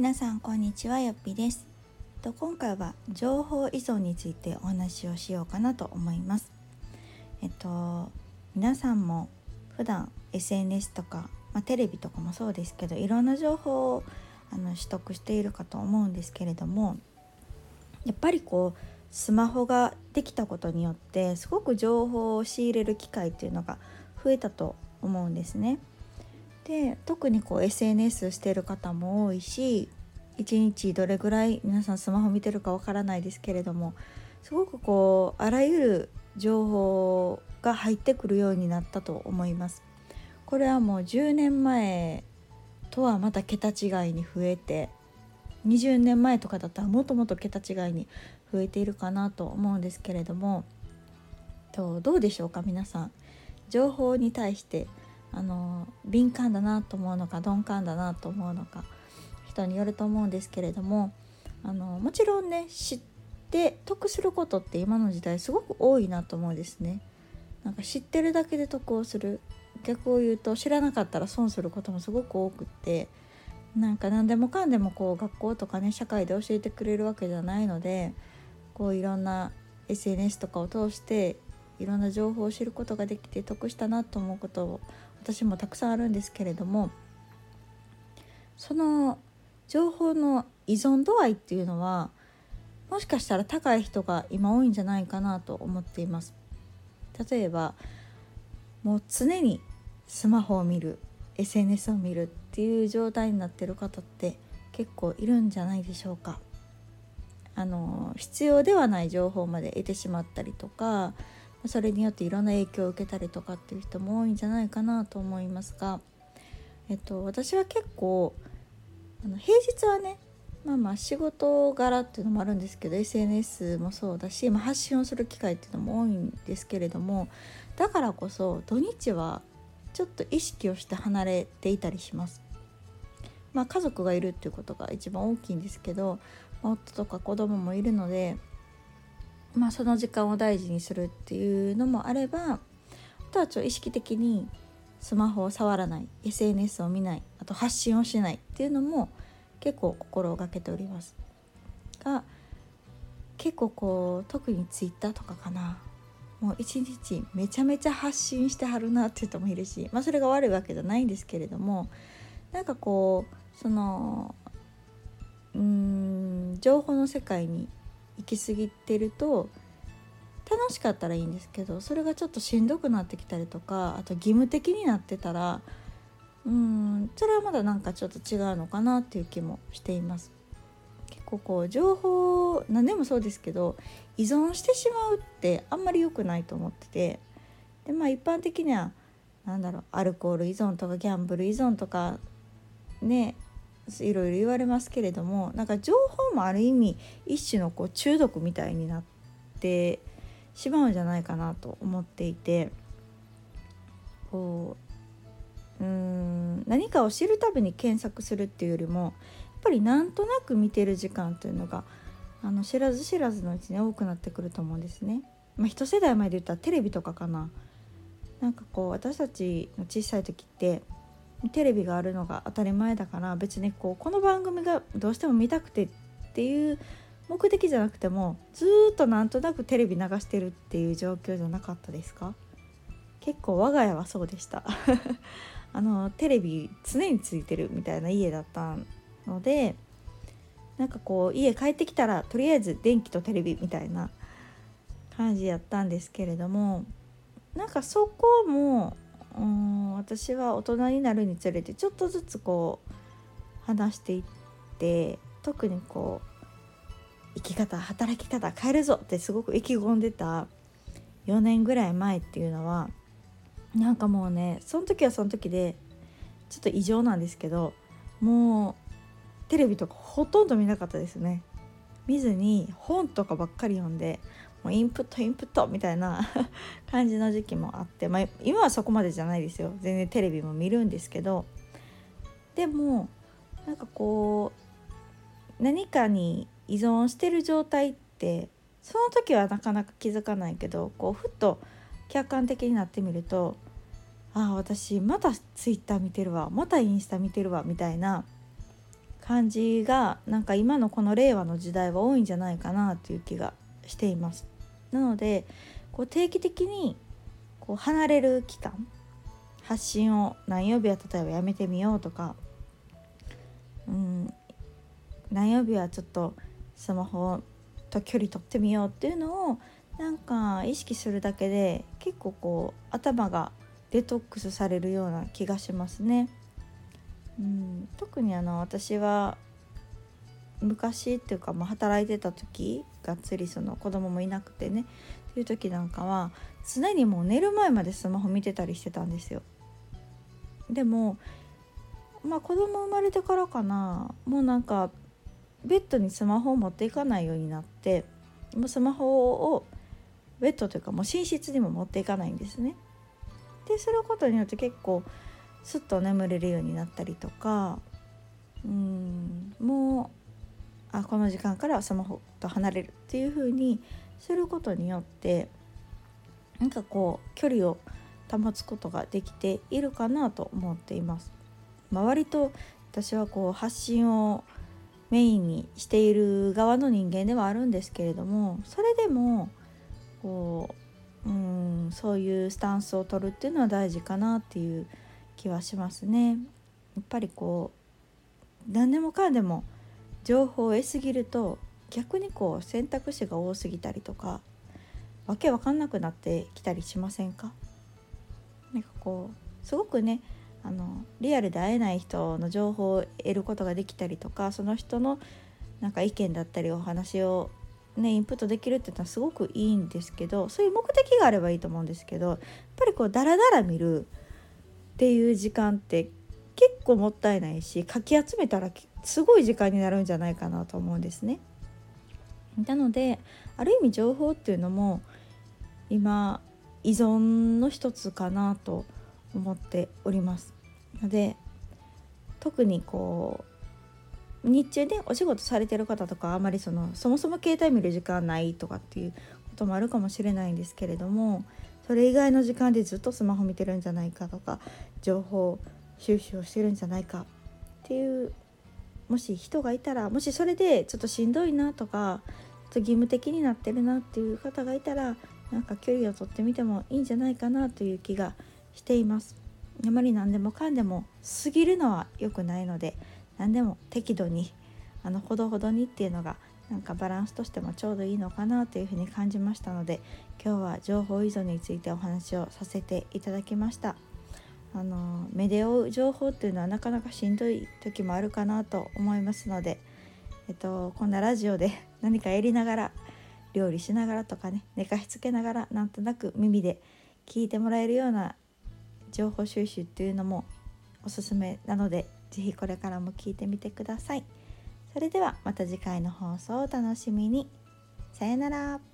皆さんこんにちはよっぴですと今回は情報依存についてお話をしようかなと思いますえっと皆さんも普段 SNS とか、まあ、テレビとかもそうですけどいろんな情報をあの取得しているかと思うんですけれどもやっぱりこうスマホができたことによってすごく情報を仕入れる機会っていうのが増えたと思うんですね。で特にこう SNS してる方も多いし1日どれぐらい皆さんスマホ見てるかわからないですけれどもすごくこうあらゆる情報が入ってくるようになったと思います。これはもう10年前とはまた桁違いに増えて20年前とかだったらもっともっと桁違いに増えているかなと思うんですけれどもどうでしょうか皆さん？情報に対してあの敏感だなと思うのか鈍感だなと思うのか人によると思うんですけれどもあのもちろんね知って得することって今の時代すごく多いなと思うんですね。なんか知ってるだけで得をする逆を言うと知らなかったら損することもすごく多くってなんか何でもかんでもこう学校とかね社会で教えてくれるわけじゃないのでこういろんな SNS とかを通していろんな情報を知ることができて得したなと思うことを私もたくさんあるんですけれどもその情報の依存度合いっていうのはもしかしたら高い人が今多いんじゃないかなと思っています。例えばもう常にスマホを見る SNS を見るっていう状態になってる方って結構いるんじゃないでしょうか。あの必要ではない情報まで得てしまったりとかそれによっていろんな影響を受けたりとかっていう人も多いんじゃないかなと思いますが、えっと、私は結構あの平日はねまあまあ仕事柄っていうのもあるんですけど SNS もそうだし、まあ、発信をする機会っていうのも多いんですけれどもだからこそ土日はちょっと意識をして離れていたりします。まあ、家族がいるっていうことが一番大きいんですけど、まあ、夫とか子供もいるのでまあ、その時間を大事にするっていうのもあればあとはちょ意識的にスマホを触らない SNS を見ないあと発信をしないっていうのも結構心がけております。が結構こう特に Twitter とかかな。もう一日めちゃめちゃ発信してはるなっていう人もいるし、まあ、それが悪いわけじゃないんですけれどもなんかこうそのうん情報の世界に行き過ぎてると楽しかったらいいんですけどそれがちょっとしんどくなってきたりとかあと義務的になってたらうんそれはまだなんかちょっと違うのかなっていう気もしています。結構こう情報何でもそうですけど依存してしまうってあんまり良くないと思っててでまあ一般的には何だろうアルコール依存とかギャンブル依存とかねいろいろ言われますけれどもなんか情報もある意味一種のこう中毒みたいになってしまうんじゃないかなと思っていてこううん何かを知るたびに検索するっていうよりもやっぱりなんとなく見てる時間というのがあの知らず知らずのうちに多くなってくると思うんですね。まあ、一世代前で言ったらテレビとかかな。なんかこう私たちの小さい時ってテレビがあるのが当たり前だから別にこうこの番組がどうしても見たくてっていう目的じゃなくてもずっとなんとなくテレビ流してるっていう状況じゃなかったですか？結構我が家はそうでした。あのテレビ常についてるみたいな家だったのでなんかこう家帰ってきたらとりあえず電気とテレビみたいな感じやったんですけれどもなんかそこもうん私は大人になるにつれてちょっとずつこう話していって特にこう生き方働き方変えるぞってすごく意気込んでた4年ぐらい前っていうのはなんかもうねその時はその時でちょっと異常なんですけどもうテレビとかほとんど見なかったですね。見ずに本とかばっかり読んでもうインプットインプットみたいな 感じの時期もあって、まあ、今はそこまでじゃないですよ。全然テレビも見るんですけどでもなんかこう何かに依存してる状態ってその時はなかなか気づかないけどこうふっと客観的になってみるとああ私またツイッター見てるわまたインスタ見てるわみたいな感じがなんか今のこの令和の時代は多いんじゃないかなという気がしています。なのでこう定期的にこう離れる期間発信を何曜日は例えばやめてみようとかうん何曜日はちょっとスマホと距離取ってみようっていうのをなんか意識するだけで結構こう頭がデトックスされるような気がしますね。うん、特にあの私は昔っていうか、ま、働いてた時がっつりその子供もいなくてねっていう時なんかは常にもう寝る前までスマホ見てたりしてたんですよ。でもまあ子供生まれてからかなもうなんかベッドにスマホを持っていかないようになってもうスマホをベッドというかもう寝室にも持っていかないんですね。ですることによって結構すっと眠れるようになったりとかうんもうあこの時間からはスマホと離れるっていう風にすることによってなんかこう距離を保つことができているかなと思っています。まあ、割と私はこう発信をメインにしている側の人間ではあるんですけれどもそれでもこううんそういうスタンスを取るっていうのは大事かなっていう気はしますね。やっぱりこう何でもかんでも情報を得すぎると逆にこう選択肢が多すぎたりとかわけわかんなくなってきたりしませんか？なんかこうすごくねあのリアルで会えない人の情報を得ることができたりとかその人のなんか意見だったりお話をねインプットできるっていうのはすごくいいんですけどそういう目的があればいいと思うんですけどやっぱりこうダラダラ見るっていう時間って結構もったいないしかき集めたらすごい時間になるんじゃないかなと思うんですね。なのである意味情報っていうのも今依存の一つかなと思っております。ので特にこう日中でお仕事されてる方とかあまりそのそもそも携帯見る時間ないとかっていうこともあるかもしれないんですけれどもそれ以外の時間でずっとスマホ見てるんじゃないかとか情報収集をしてるんじゃないかっていうもし人がいたらもしそれでちょっとしんどいなとかちょっと義務的になってるなっていう方がいたらなんか距離を取ってみてもいいんじゃないかなという気がしています。あまり何でもかんでも過ぎるのは良くないので何でも適度にあのほどほどにっていうのがなんかバランスとしてもちょうどいいのかなというふうに感じましたので今日は情報依存についてお話をさせていただきましたあの目で追う情報っていうのはなかなかしんどい時もあるかなと思いますので、えっと、こんなラジオで 何かやりながら料理しながらとかね寝かしつけながらなんとなく耳で聞いてもらえるような情報収集っていうのもおすすめなので是非これからも聞いてみてください。それではまた次回の放送をお楽しみに。さよなら。